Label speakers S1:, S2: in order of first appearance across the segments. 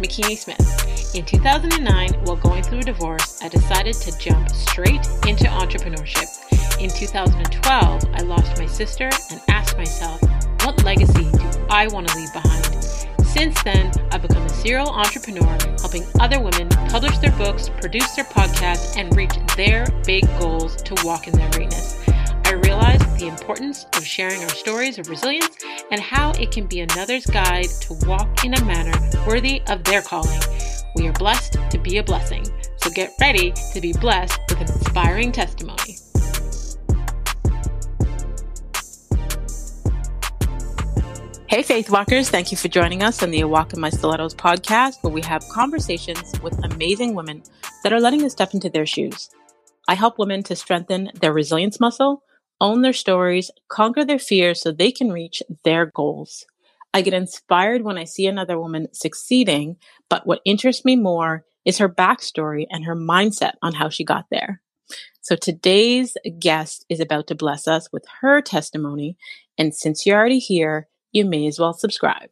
S1: Makini Smith. In 2009, while going through a divorce, I decided to jump straight into entrepreneurship. In 2012, I lost my sister and asked myself, what legacy do I want to leave behind? Since then, I've become a serial entrepreneur, helping other women publish their books, produce their podcasts, and reach their big goals to walk in their greatness. I realized the importance of sharing our stories of resilience and how it can be another's guide to walk in a manner worthy of their calling. We are blessed to be a blessing. So get ready to be blessed with an inspiring testimony. Hey, Faith Walkers, thank you for joining us on the A Walk in My Stilettos podcast, where we have conversations with amazing women that are letting us step into their shoes. I help women to strengthen their resilience muscle own their stories, conquer their fears so they can reach their goals. I get inspired when I see another woman succeeding, but what interests me more is her backstory and her mindset on how she got there. So today's guest is about to bless us with her testimony. And since you're already here, you may as well subscribe.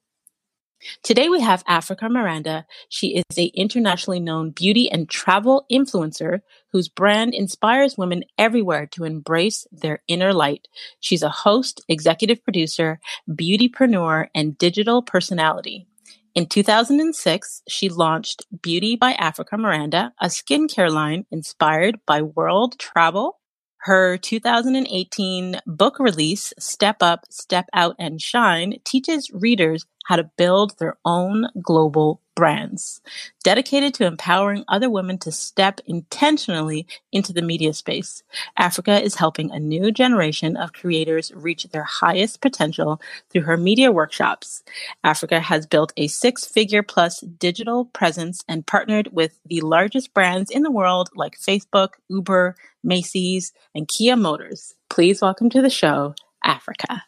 S1: Today we have Africa Miranda. She is a internationally known beauty and travel influencer whose brand inspires women everywhere to embrace their inner light. She's a host, executive producer, beautypreneur, and digital personality. In 2006, she launched Beauty by Africa Miranda, a skincare line inspired by world travel her 2018 book release, Step Up, Step Out and Shine, teaches readers how to build their own global brands. Dedicated to empowering other women to step intentionally into the media space, Africa is helping a new generation of creators reach their highest potential through her media workshops. Africa has built a six figure plus digital presence and partnered with the largest brands in the world like Facebook, Uber, Macy's, and Kia Motors. Please welcome to the show, Africa.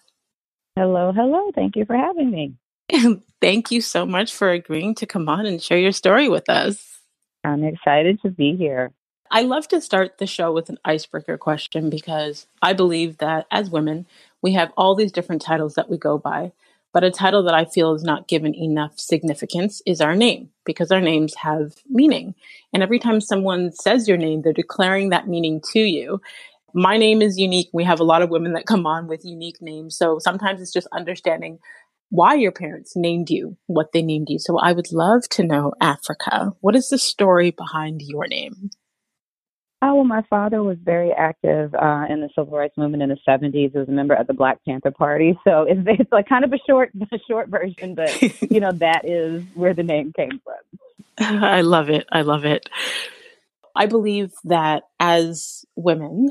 S2: Hello, hello. Thank you for having me.
S1: Thank you so much for agreeing to come on and share your story with us.
S2: I'm excited to be here.
S1: I love to start the show with an icebreaker question because I believe that as women, we have all these different titles that we go by. But a title that I feel is not given enough significance is our name because our names have meaning. And every time someone says your name, they're declaring that meaning to you. My name is unique. We have a lot of women that come on with unique names. So sometimes it's just understanding why your parents named you what they named you. So I would love to know, Africa, what is the story behind your name?
S2: Oh, well, my father was very active uh, in the civil rights movement in the 70s. He was a member of the Black Panther Party. So it's, it's like kind of a short, a short version, but you know, that is where the name came from.
S1: I love it. I love it. I believe that as women,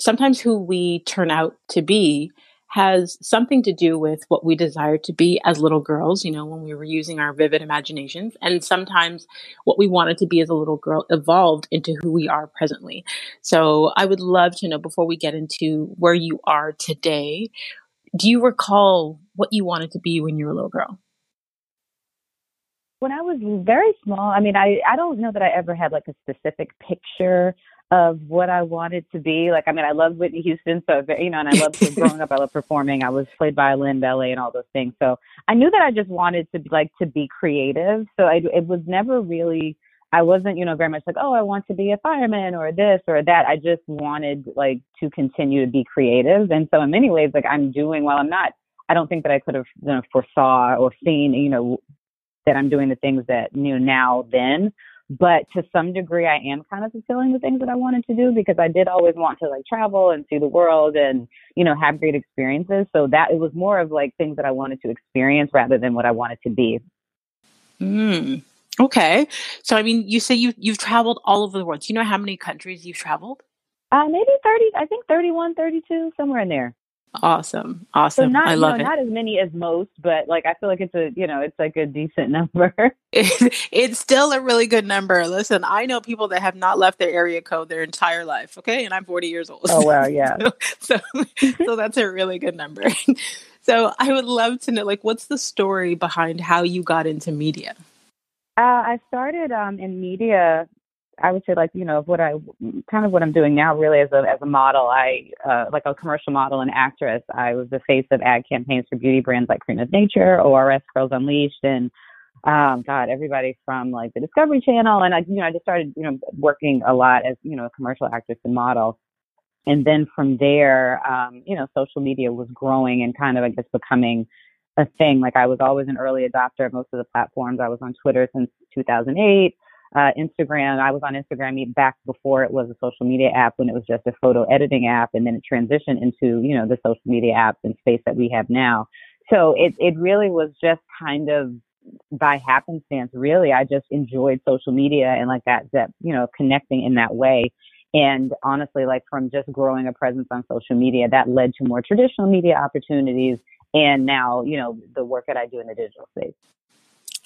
S1: sometimes who we turn out to be has something to do with what we desire to be as little girls, you know, when we were using our vivid imaginations. And sometimes what we wanted to be as a little girl evolved into who we are presently. So I would love to know before we get into where you are today, do you recall what you wanted to be when you were a little girl?
S2: When I was very small, I mean, I, I don't know that I ever had like a specific picture of what I wanted to be. Like, I mean, I love Whitney Houston, so you know, and I love growing up. I love performing. I was played violin, ballet, and all those things. So I knew that I just wanted to like to be creative. So I, it was never really. I wasn't, you know, very much like, oh, I want to be a fireman or this or that. I just wanted like to continue to be creative. And so in many ways, like I'm doing while I'm not. I don't think that I could have you know, foresaw or seen, you know, that I'm doing the things that you know now then but to some degree i am kind of fulfilling the things that i wanted to do because i did always want to like travel and see the world and you know have great experiences. So that it was more of like things that i wanted to experience rather than what i wanted to be.
S1: Mm. okay. So i mean you say you you've traveled all over the world. Do you know how many countries you've traveled?
S2: Uh maybe 30 i think 31 32 somewhere in there
S1: Awesome. Awesome. So
S2: not,
S1: I love
S2: know,
S1: it.
S2: Not as many as most, but like I feel like it's a, you know, it's like a decent number.
S1: it's still a really good number. Listen, I know people that have not left their area code their entire life. Okay. And I'm 40 years old.
S2: Oh, wow. Yeah.
S1: so, so, so that's a really good number. so I would love to know, like, what's the story behind how you got into media?
S2: Uh, I started um, in media I would say like you know what I kind of what I'm doing now really as a as a model. I uh, like a commercial model and actress. I was the face of ad campaigns for beauty brands like Cream of Nature, ORS, Curls Unleashed, and um, God, everybody from like the Discovery Channel, and I, you know, I just started, you know, working a lot as, you know, a commercial actress and model. And then from there, um, you know, social media was growing and kind of, I guess, becoming a thing. Like I was always an early adopter of most of the platforms. I was on Twitter since 2008. Uh, Instagram, I was on Instagram back before it was a social media app when it was just a photo editing app and then it transitioned into, you know, the social media apps and space that we have now. So it, it really was just kind of by happenstance, really. I just enjoyed social media and like that, that, you know, connecting in that way. And honestly, like from just growing a presence on social media, that led to more traditional media opportunities. And now, you know, the work that I do in the digital space.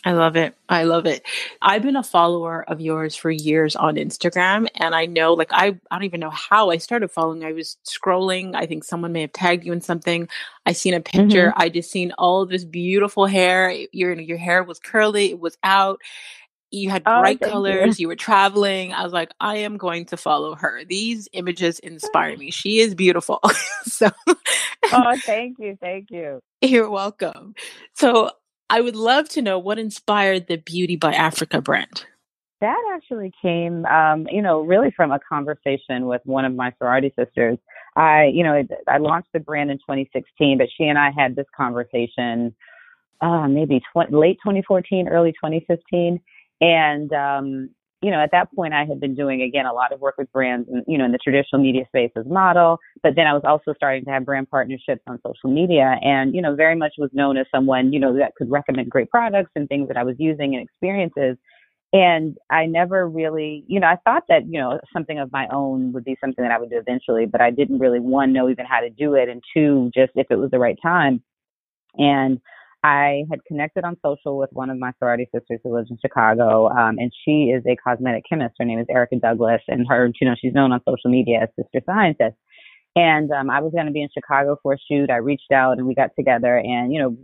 S1: I love it. I love it. I've been a follower of yours for years on Instagram. And I know, like, I, I don't even know how I started following. I was scrolling. I think someone may have tagged you in something. I seen a picture. Mm-hmm. I just seen all this beautiful hair. Your, your hair was curly. It was out. You had oh, bright colors. You. you were traveling. I was like, I am going to follow her. These images inspire me. She is beautiful. so,
S2: oh, thank you. Thank you.
S1: You're welcome. So, I would love to know what inspired the Beauty by Africa brand.
S2: That actually came, um, you know, really from a conversation with one of my sorority sisters. I, you know, I launched the brand in 2016, but she and I had this conversation, uh, maybe late 2014, early 2015, and um, you know, at that point, I had been doing again a lot of work with brands, and you know, in the traditional media space as model. But then I was also starting to have brand partnerships on social media, and you know, very much was known as someone you know that could recommend great products and things that I was using and experiences. And I never really, you know, I thought that you know something of my own would be something that I would do eventually, but I didn't really one know even how to do it, and two, just if it was the right time. And I had connected on social with one of my sorority sisters who lives in Chicago, um, and she is a cosmetic chemist. Her name is Erica Douglas, and her, you know, she's known on social media as Sister Scientist. And um, I was going to be in Chicago for a shoot. I reached out and we got together, and you know,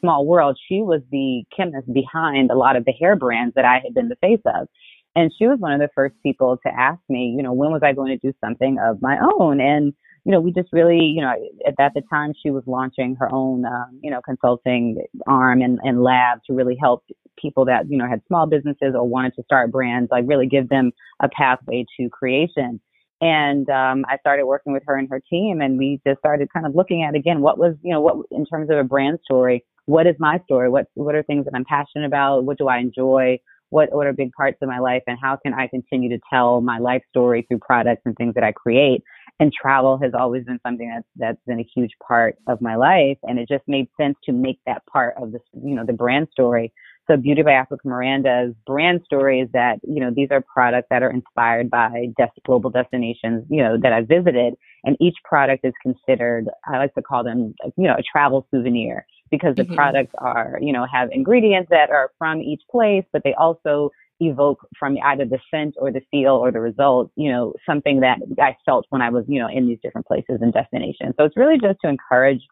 S2: small world. She was the chemist behind a lot of the hair brands that I had been the face of. And she was one of the first people to ask me, you know, when was I going to do something of my own? And you know, we just really, you know, at, at the time she was launching her own, um, you know, consulting arm and, and lab to really help people that, you know, had small businesses or wanted to start brands, like really give them a pathway to creation. And um, I started working with her and her team, and we just started kind of looking at again what was, you know, what in terms of a brand story, what is my story? What what are things that I'm passionate about? What do I enjoy? What what are big parts of my life, and how can I continue to tell my life story through products and things that I create? And travel has always been something that's that's been a huge part of my life. And it just made sense to make that part of the you know the brand story. So beauty by africa miranda's brand story is that you know these are products that are inspired by des- global destinations you know that i visited. And each product is considered i like to call them you know a travel souvenir because the mm-hmm. products are you know have ingredients that are from each place but they also evoke from either the scent or the feel or the result, you know, something that I felt when I was, you know, in these different places and destinations. So it's really just to encourage,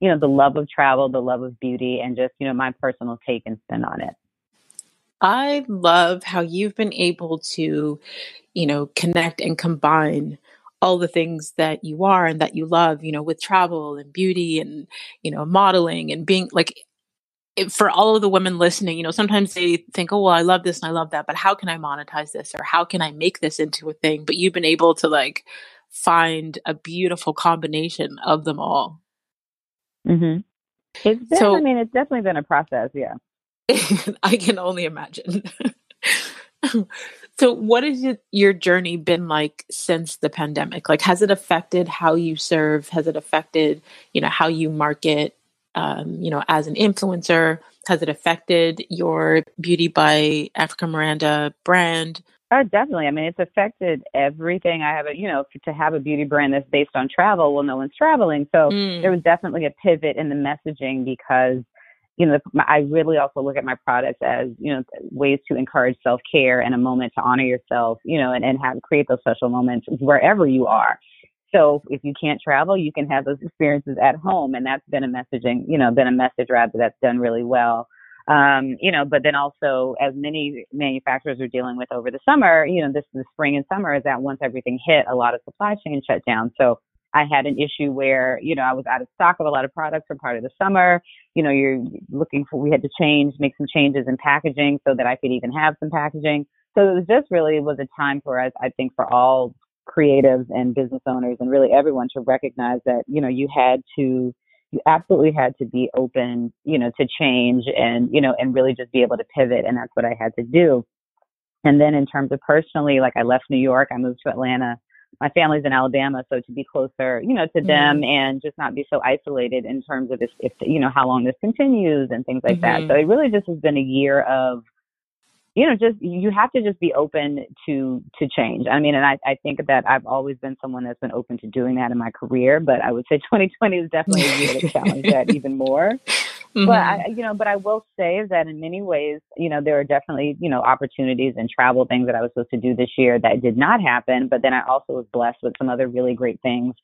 S2: you know, the love of travel, the love of beauty, and just, you know, my personal take and spin on it.
S1: I love how you've been able to, you know, connect and combine all the things that you are and that you love, you know, with travel and beauty and, you know, modeling and being like for all of the women listening, you know, sometimes they think, oh, well, I love this and I love that, but how can I monetize this or how can I make this into a thing? But you've been able to like find a beautiful combination of them all.
S2: Mm-hmm. It's been, so, I mean, it's definitely been a process. Yeah.
S1: I can only imagine. so what has your journey been like since the pandemic? Like, has it affected how you serve? Has it affected, you know, how you market? Um, you know, as an influencer? Has it affected your Beauty by Africa Miranda brand?
S2: Oh, definitely. I mean, it's affected everything. I have a, you know, to have a beauty brand that's based on travel. Well, no one's traveling, so mm. there was definitely a pivot in the messaging because, you know, I really also look at my products as, you know, ways to encourage self care and a moment to honor yourself, you know, and and have create those special moments wherever you are. So if you can't travel, you can have those experiences at home. And that's been a messaging, you know, been a message rather that's done really well. Um, you know, but then also as many manufacturers are dealing with over the summer, you know, this is the spring and summer is that once everything hit, a lot of supply chain shut down. So I had an issue where, you know, I was out of stock of a lot of products for part of the summer. You know, you're looking for, we had to change, make some changes in packaging so that I could even have some packaging. So it was just really it was a time for us, I think, for all creatives and business owners and really everyone to recognize that, you know, you had to, you absolutely had to be open, you know, to change and, you know, and really just be able to pivot. And that's what I had to do. And then in terms of personally, like I left New York, I moved to Atlanta. My family's in Alabama, so to be closer, you know, to mm-hmm. them and just not be so isolated in terms of if, if you know, how long this continues and things like mm-hmm. that. So it really just has been a year of, you know, just you have to just be open to to change. I mean, and I, I think that I've always been someone that's been open to doing that in my career, but I would say 2020 is definitely a year to challenge that even more. Mm-hmm. But I, you know, but I will say that in many ways, you know, there are definitely, you know, opportunities and travel things that I was supposed to do this year that did not happen. But then I also was blessed with some other really great things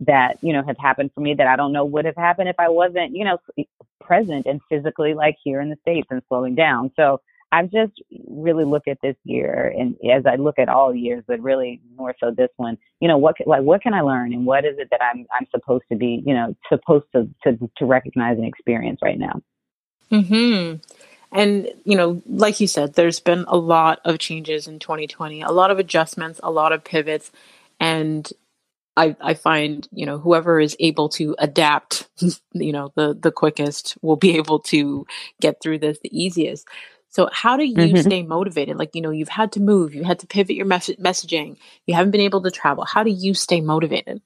S2: that, you know, have happened for me that I don't know would have happened if I wasn't, you know, present and physically like here in the States and slowing down. So I've just really look at this year, and as I look at all years, but really more so this one, you know, what like what can I learn, and what is it that I'm I'm supposed to be, you know, supposed to to to recognize and experience right now.
S1: Hmm. And you know, like you said, there's been a lot of changes in 2020, a lot of adjustments, a lot of pivots, and I, I find you know whoever is able to adapt you know the the quickest will be able to get through this the easiest so how do you mm-hmm. stay motivated? Like, you know, you've had to move, you had to pivot your mes- messaging, you haven't been able to travel. How do you stay motivated?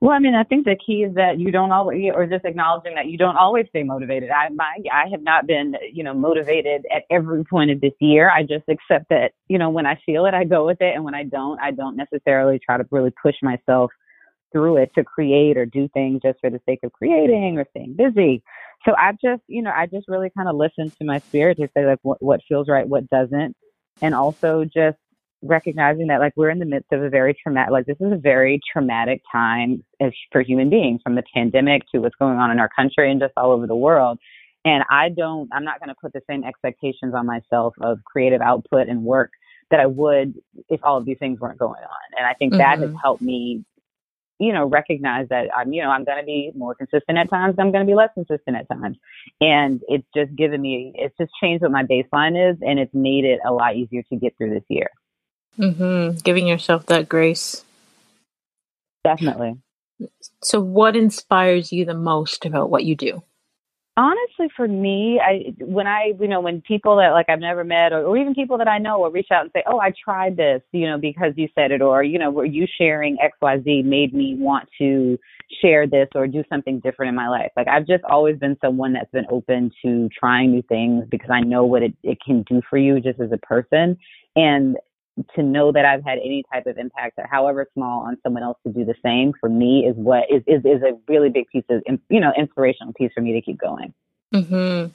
S2: Well, I mean, I think the key is that you don't always, or just acknowledging that you don't always stay motivated. I, my, I have not been, you know, motivated at every point of this year. I just accept that, you know, when I feel it, I go with it, and when I don't, I don't necessarily try to really push myself through it to create or do things just for the sake of creating or staying busy. So I just, you know, I just really kind of listen to my spirit to say like what, what feels right, what doesn't. And also just recognizing that like we're in the midst of a very traumatic, like this is a very traumatic time as, for human beings from the pandemic to what's going on in our country and just all over the world. And I don't, I'm not going to put the same expectations on myself of creative output and work that I would if all of these things weren't going on. And I think mm-hmm. that has mm-hmm. helped me you know, recognize that I'm, you know, I'm going to be more consistent at times. I'm going to be less consistent at times. And it's just given me, it's just changed what my baseline is and it's made it a lot easier to get through this year.
S1: Mm-hmm. Giving yourself that grace.
S2: Definitely.
S1: So, what inspires you the most about what you do?
S2: Honestly for me i when i you know when people that like i've never met or, or even people that i know will reach out and say oh i tried this you know because you said it or you know were you sharing xyz made me want to share this or do something different in my life? Like i've just always been someone that's been open to trying new things because i know what it, it can do for you just as a person. And to know that I've had any type of impact, however small, on someone else to do the same for me is what is is, is a really big piece of you know inspirational piece for me to keep going.
S1: Mm-hmm.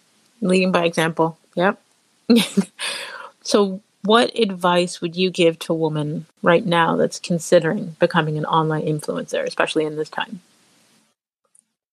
S1: Leading by example. Yep. so, what advice would you give to a woman right now that's considering becoming an online influencer, especially in this time?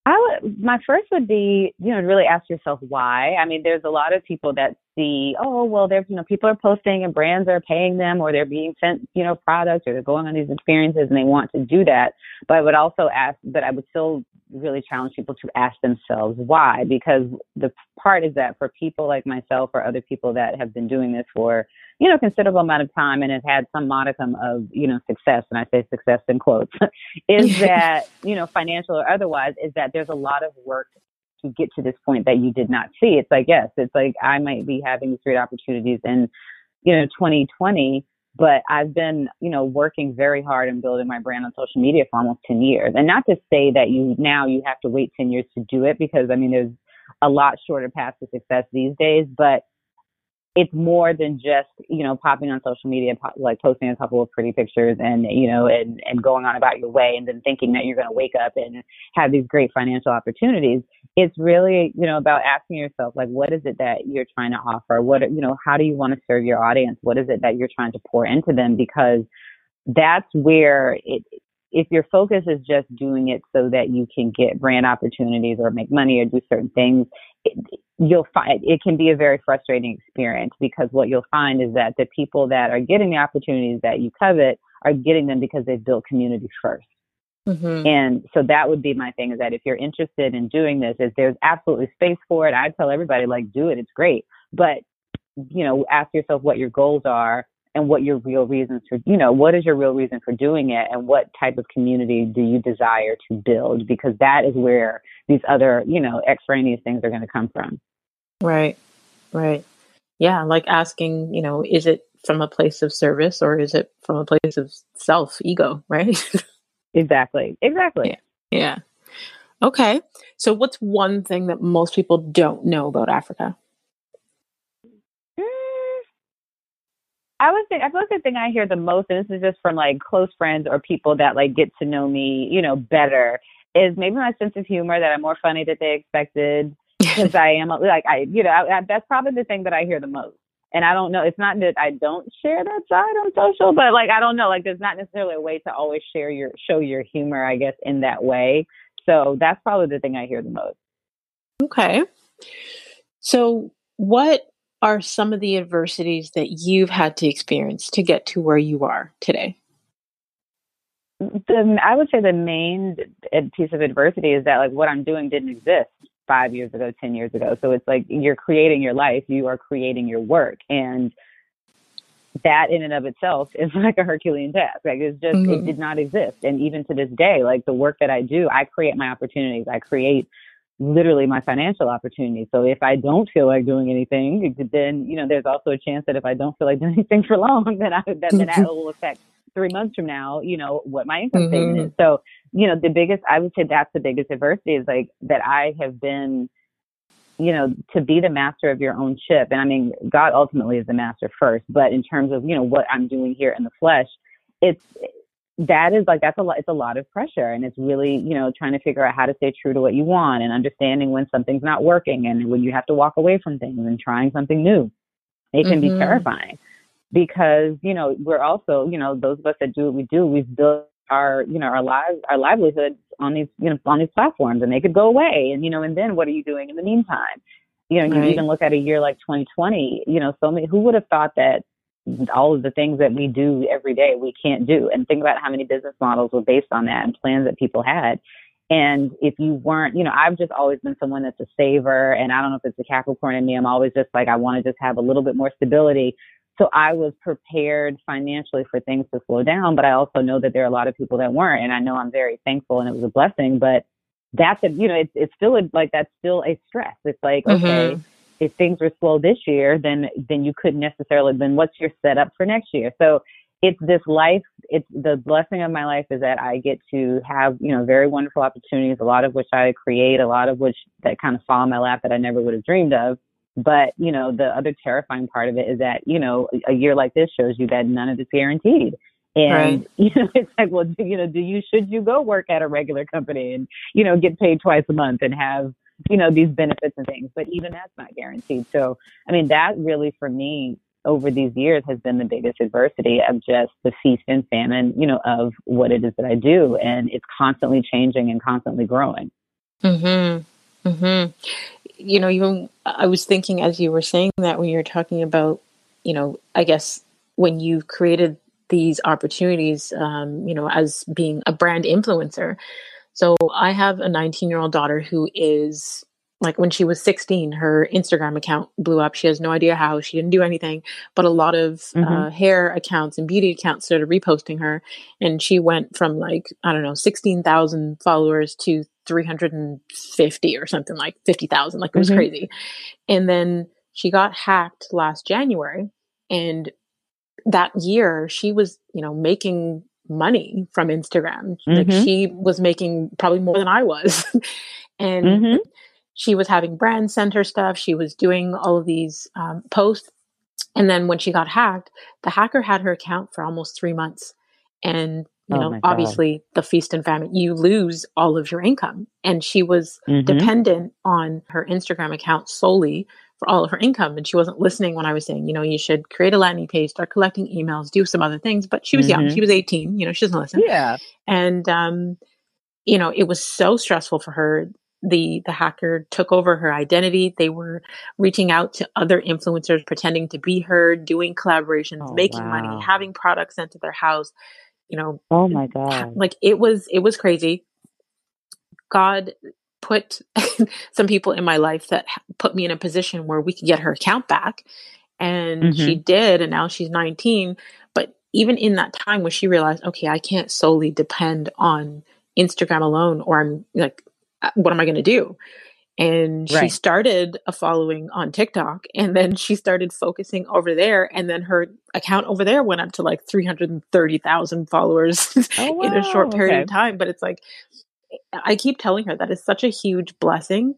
S2: I would, my first would be, you know, really ask yourself why. I mean, there's a lot of people that see, oh, well, there's, you know, people are posting and brands are paying them or they're being sent, you know, products or they're going on these experiences and they want to do that. But I would also ask, but I would still really challenge people to ask themselves why, because the part is that for people like myself or other people that have been doing this for you know, considerable amount of time and have had some modicum of, you know, success, and I say success in quotes, is that, you know, financial or otherwise, is that there's a lot of work to get to this point that you did not see. It's like, yes, it's like I might be having these great opportunities in, you know, 2020, but I've been, you know, working very hard and building my brand on social media for almost 10 years. And not to say that you now you have to wait 10 years to do it because I mean, there's a lot shorter paths to success these days, but it's more than just you know popping on social media like posting a couple of pretty pictures and you know and and going on about your way and then thinking that you're going to wake up and have these great financial opportunities. It's really you know about asking yourself like what is it that you're trying to offer? What you know how do you want to serve your audience? What is it that you're trying to pour into them? Because that's where it if your focus is just doing it so that you can get brand opportunities or make money or do certain things, it, you'll find it can be a very frustrating experience because what you'll find is that the people that are getting the opportunities that you covet are getting them because they've built community first. Mm-hmm. And so that would be my thing is that if you're interested in doing this, is there's absolutely space for it. I tell everybody like do it. It's great. But you know, ask yourself what your goals are and what your real reasons for, you know, what is your real reason for doing it and what type of community do you desire to build? Because that is where these other, you know, extraneous things are going to come from.
S1: Right. Right. Yeah. Like asking, you know, is it from a place of service or is it from a place of self ego? Right.
S2: exactly. Exactly.
S1: Yeah. yeah. Okay. So what's one thing that most people don't know about Africa?
S2: I would say I feel like the thing I hear the most, and this is just from like close friends or people that like get to know me, you know, better, is maybe my sense of humor that I'm more funny than they expected because I am like I, you know, I, I, that's probably the thing that I hear the most. And I don't know, it's not that I don't share that side on social, but like I don't know, like there's not necessarily a way to always share your show your humor, I guess, in that way. So that's probably the thing I hear the most.
S1: Okay. So what are some of the adversities that you've had to experience to get to where you are today?
S2: The, I would say the main piece of adversity is that like what I'm doing didn't exist five years ago, 10 years ago. So it's like you're creating your life, you are creating your work. And that in and of itself is like a Herculean task. Like it's just, mm-hmm. it did not exist. And even to this day, like the work that I do, I create my opportunities. I create literally my financial opportunity. So if I don't feel like doing anything, then you know there's also a chance that if I don't feel like doing anything for long, then I that, then that will affect three months from now, you know, what my income mm-hmm. statement is. So you know, the biggest I would say that's the biggest adversity is like that I have been, you know, to be the master of your own ship. And I mean, God ultimately is the master first, but in terms of you know what I'm doing here in the flesh, it's that is like that's a lot it's a lot of pressure and it's really you know trying to figure out how to stay true to what you want and understanding when something's not working and when you have to walk away from things and trying something new it can mm-hmm. be terrifying because you know we're also you know those of us that do what we do we've built our you know our lives our livelihoods on these you know on these platforms and they could go away and you know and then what are you doing in the meantime you know right. you even look at a year like 2020 you know so many who would have thought that all of the things that we do every day we can't do. And think about how many business models were based on that and plans that people had. And if you weren't, you know, I've just always been someone that's a saver and I don't know if it's a Capricorn in me. I'm always just like, I want to just have a little bit more stability. So I was prepared financially for things to slow down, but I also know that there are a lot of people that weren't. And I know I'm very thankful and it was a blessing, but that's a, you know, it's, it's still a, like, that's still a stress. It's like, mm-hmm. If things were slow this year, then then you couldn't necessarily. Then what's your setup for next year? So it's this life. It's the blessing of my life is that I get to have you know very wonderful opportunities, a lot of which I create, a lot of which that kind of fall in my lap that I never would have dreamed of. But you know the other terrifying part of it is that you know a year like this shows you that none of it's guaranteed. And right. you know, it's like, well, do, you know, do you should you go work at a regular company and you know get paid twice a month and have you know, these benefits and things, but even that's not guaranteed. So, I mean, that really for me over these years has been the biggest adversity of just the feast and famine, you know, of what it is that I do. And it's constantly changing and constantly growing.
S1: Hmm. Hmm. You know, even I was thinking as you were saying that when you were talking about, you know, I guess when you've created these opportunities, um, you know, as being a brand influencer, so I have a 19 year old daughter who is like when she was 16, her Instagram account blew up. She has no idea how. She didn't do anything, but a lot of mm-hmm. uh, hair accounts and beauty accounts started reposting her. And she went from like, I don't know, 16,000 followers to 350 or something like 50,000. Like it was mm-hmm. crazy. And then she got hacked last January. And that year she was, you know, making money from Instagram. Mm-hmm. Like she was making probably more than I was. and mm-hmm. she was having brands send her stuff. She was doing all of these um, posts. And then when she got hacked, the hacker had her account for almost three months. And, you oh know, obviously the feast and famine, you lose all of your income. And she was mm-hmm. dependent on her Instagram account solely for all of her income. And she wasn't listening when I was saying, you know, you should create a landing page, start collecting emails, do some other things. But she was mm-hmm. young. She was 18. You know, she doesn't listen.
S2: Yeah.
S1: And, um, you know, it was so stressful for her. The, the hacker took over her identity. They were reaching out to other influencers, pretending to be her, doing collaborations, oh, making wow. money, having products sent to their house. you know,
S2: oh my God.
S1: Like it was, it was crazy. God put some people in my life that put me in a position where we could get her account back. And mm-hmm. she did. And now she's 19. But even in that time when she realized, okay, I can't solely depend on Instagram alone, or I'm like, uh, what am I going to do? And right. she started a following on TikTok and then she started focusing over there. And then her account over there went up to like 330,000 followers oh, wow. in a short period okay. of time. But it's like, I keep telling her that is such a huge blessing.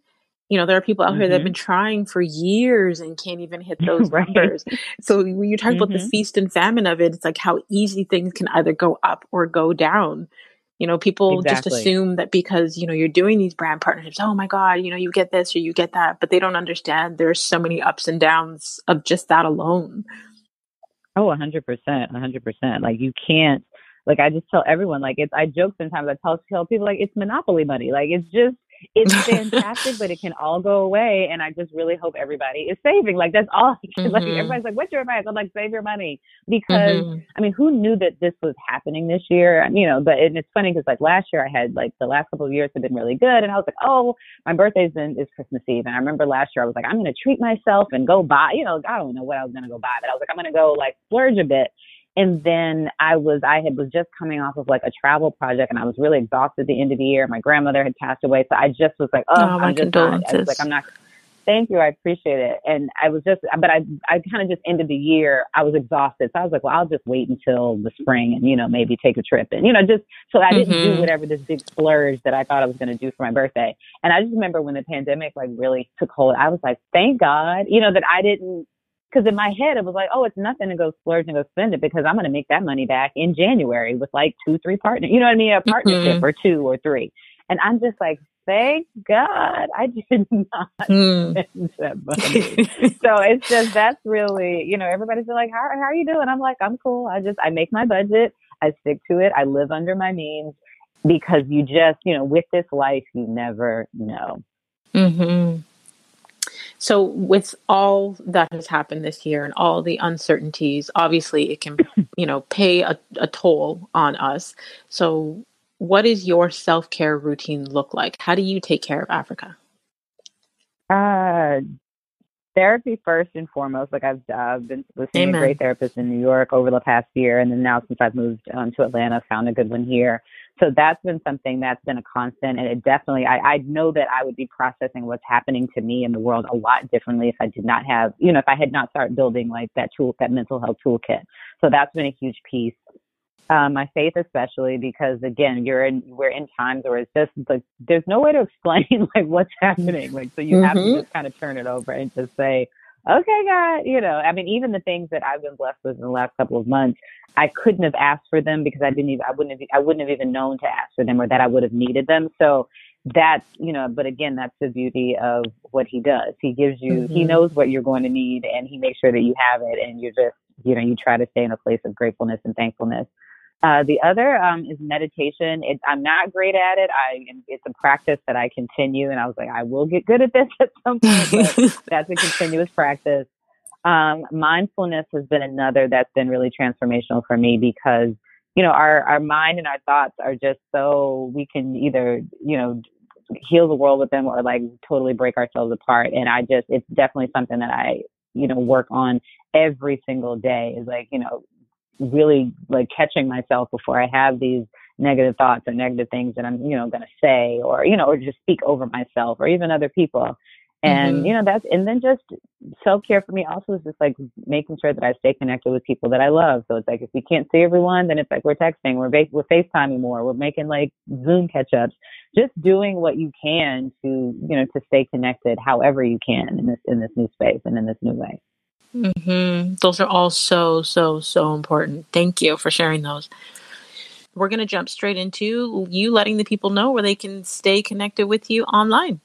S1: You know, there are people out mm-hmm. here that have mm-hmm. been trying for years and can't even hit those right. numbers. So when you talk mm-hmm. about the mm-hmm. feast and famine of it, it's like how easy things can either go up or go down. You know, people exactly. just assume that because, you know, you're doing these brand partnerships, oh my God, you know, you get this or you get that, but they don't understand there's so many ups and downs of just that alone.
S2: Oh, 100%. 100%. Like you can't, like I just tell everyone, like it's, I joke sometimes, I tell, tell people like it's monopoly money. Like it's just, it's fantastic, but it can all go away. And I just really hope everybody is saving. Like that's all. Mm-hmm. Like everybody's like, "What's your advice?" I'm like, "Save your money," because mm-hmm. I mean, who knew that this was happening this year? You know, but and it's funny because like last year I had like the last couple of years have been really good, and I was like, "Oh, my birthday's in is Christmas Eve," and I remember last year I was like, "I'm going to treat myself and go buy." You know, I don't know what I was going to go buy, but I was like, "I'm going to go like splurge a bit." And then I was, I had was just coming off of like a travel project and I was really exhausted at the end of the year. My grandmother had passed away. So I just was like, oh, oh I'm just not, I was like, I'm not, thank you. I appreciate it. And I was just, but I, I kind of just ended the year. I was exhausted. So I was like, well, I'll just wait until the spring and, you know, maybe take a trip and, you know, just so I didn't mm-hmm. do whatever this big splurge that I thought I was going to do for my birthday. And I just remember when the pandemic like really took hold, I was like, thank God, you know, that I didn't, because in my head, it was like, oh, it's nothing to go splurge and go spend it because I'm going to make that money back in January with like two, three partners. You know what I mean? A partnership mm-hmm. or two or three. And I'm just like, thank God I did not mm. spend that money. so it's just, that's really, you know, everybody's like, how, how are you doing? I'm like, I'm cool. I just, I make my budget. I stick to it. I live under my means because you just, you know, with this life, you never know.
S1: Mm-hmm. So, with all that has happened this year and all the uncertainties, obviously it can, you know, pay a, a toll on us. So, what is your self care routine look like? How do you take care of Africa?
S2: Uh, therapy first and foremost. Like I've uh, been listening to great therapists in New York over the past year, and then now since I've moved um, to Atlanta, found a good one here. So that's been something that's been a constant, and it definitely. I, I know that I would be processing what's happening to me in the world a lot differently if I did not have, you know, if I had not started building like that tool, that mental health toolkit. So that's been a huge piece. Um, my faith especially because again you're in we're in times where it's just like there's no way to explain like what's happening like so you mm-hmm. have to mm-hmm. just kind of turn it over and just say okay god you know i mean even the things that i've been blessed with in the last couple of months i couldn't have asked for them because i didn't even i wouldn't have i wouldn't have even known to ask for them or that i would have needed them. So that's you know but again that's the beauty of what he does. He gives you mm-hmm. he knows what you're going to need and he makes sure that you have it and you're just you know you try to stay in a place of gratefulness and thankfulness uh, the other um, is meditation. It, I'm not great at it. I it's a practice that I continue, and I was like, I will get good at this at some point. But that's a continuous practice. Um, mindfulness has been another that's been really transformational for me because you know our our mind and our thoughts are just so we can either you know heal the world with them or like totally break ourselves apart. And I just it's definitely something that I you know work on every single day. Is like you know really like catching myself before I have these negative thoughts or negative things that I'm, you know, going to say or, you know, or just speak over myself or even other people. And, mm-hmm. you know, that's, and then just self care for me also is just like making sure that I stay connected with people that I love. So it's like, if we can't see everyone, then it's like we're texting, we're, ba- we're FaceTiming more, we're making like Zoom catch ups, just doing what you can to, you know, to stay connected however you can in this, in this new space and in this new way.
S1: Mm-hmm. Those are all so, so, so important. Thank you for sharing those. We're going to jump straight into you letting the people know where they can stay connected with you online.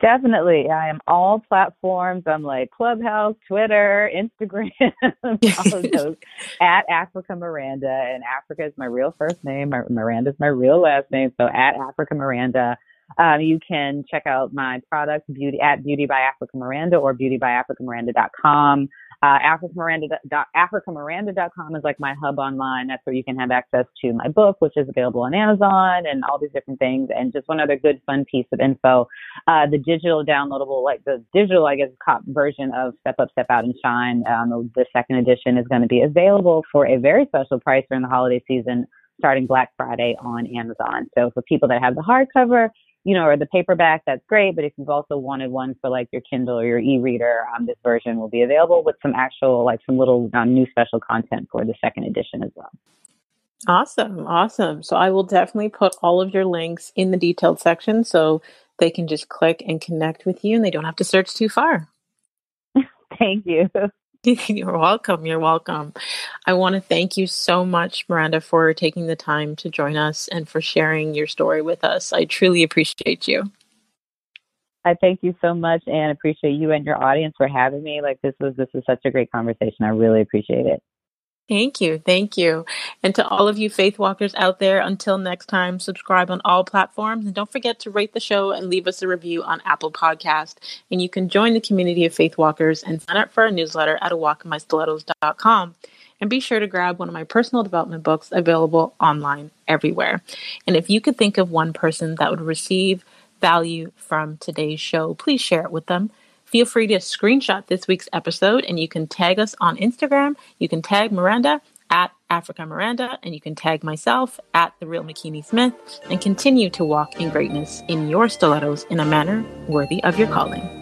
S2: Definitely. I am all platforms. I'm like Clubhouse, Twitter, Instagram, all of those at Africa Miranda. And Africa is my real first name. Miranda is my real last name. So at Africa Miranda. Um, you can check out my product beauty at Beauty by Africa Miranda or beautybyafricamiranda.com. Uh, is like my hub online. That's where you can have access to my book, which is available on Amazon and all these different things. And just one other good fun piece of info. Uh, the digital downloadable, like the digital, I guess, cop version of Step Up, Step Out and Shine, um, the second edition is going to be available for a very special price during the holiday season starting Black Friday on Amazon. So for people that have the hardcover, you know, or the paperback, that's great. But if you've also wanted one for like your Kindle or your e-reader, um, this version will be available with some actual, like some little um, new special content for the second edition as well.
S1: Awesome. Awesome. So I will definitely put all of your links in the detailed section so they can just click and connect with you and they don't have to search too far.
S2: Thank you.
S1: You're welcome. You're welcome. I want to thank you so much, Miranda, for taking the time to join us and for sharing your story with us. I truly appreciate you.
S2: I thank you so much and appreciate you and your audience for having me. Like this was this was such a great conversation. I really appreciate it.
S1: Thank you. Thank you. And to all of you faith walkers out there, until next time, subscribe on all platforms and don't forget to rate the show and leave us a review on Apple Podcast. And you can join the community of faith walkers and sign up for our newsletter at awalkinmystilettos.com. And be sure to grab one of my personal development books available online everywhere. And if you could think of one person that would receive value from today's show, please share it with them. Feel free to screenshot this week's episode and you can tag us on Instagram. You can tag Miranda at Africa Miranda and you can tag myself at The Real Makini Smith and continue to walk in greatness in your stilettos in a manner worthy of your calling.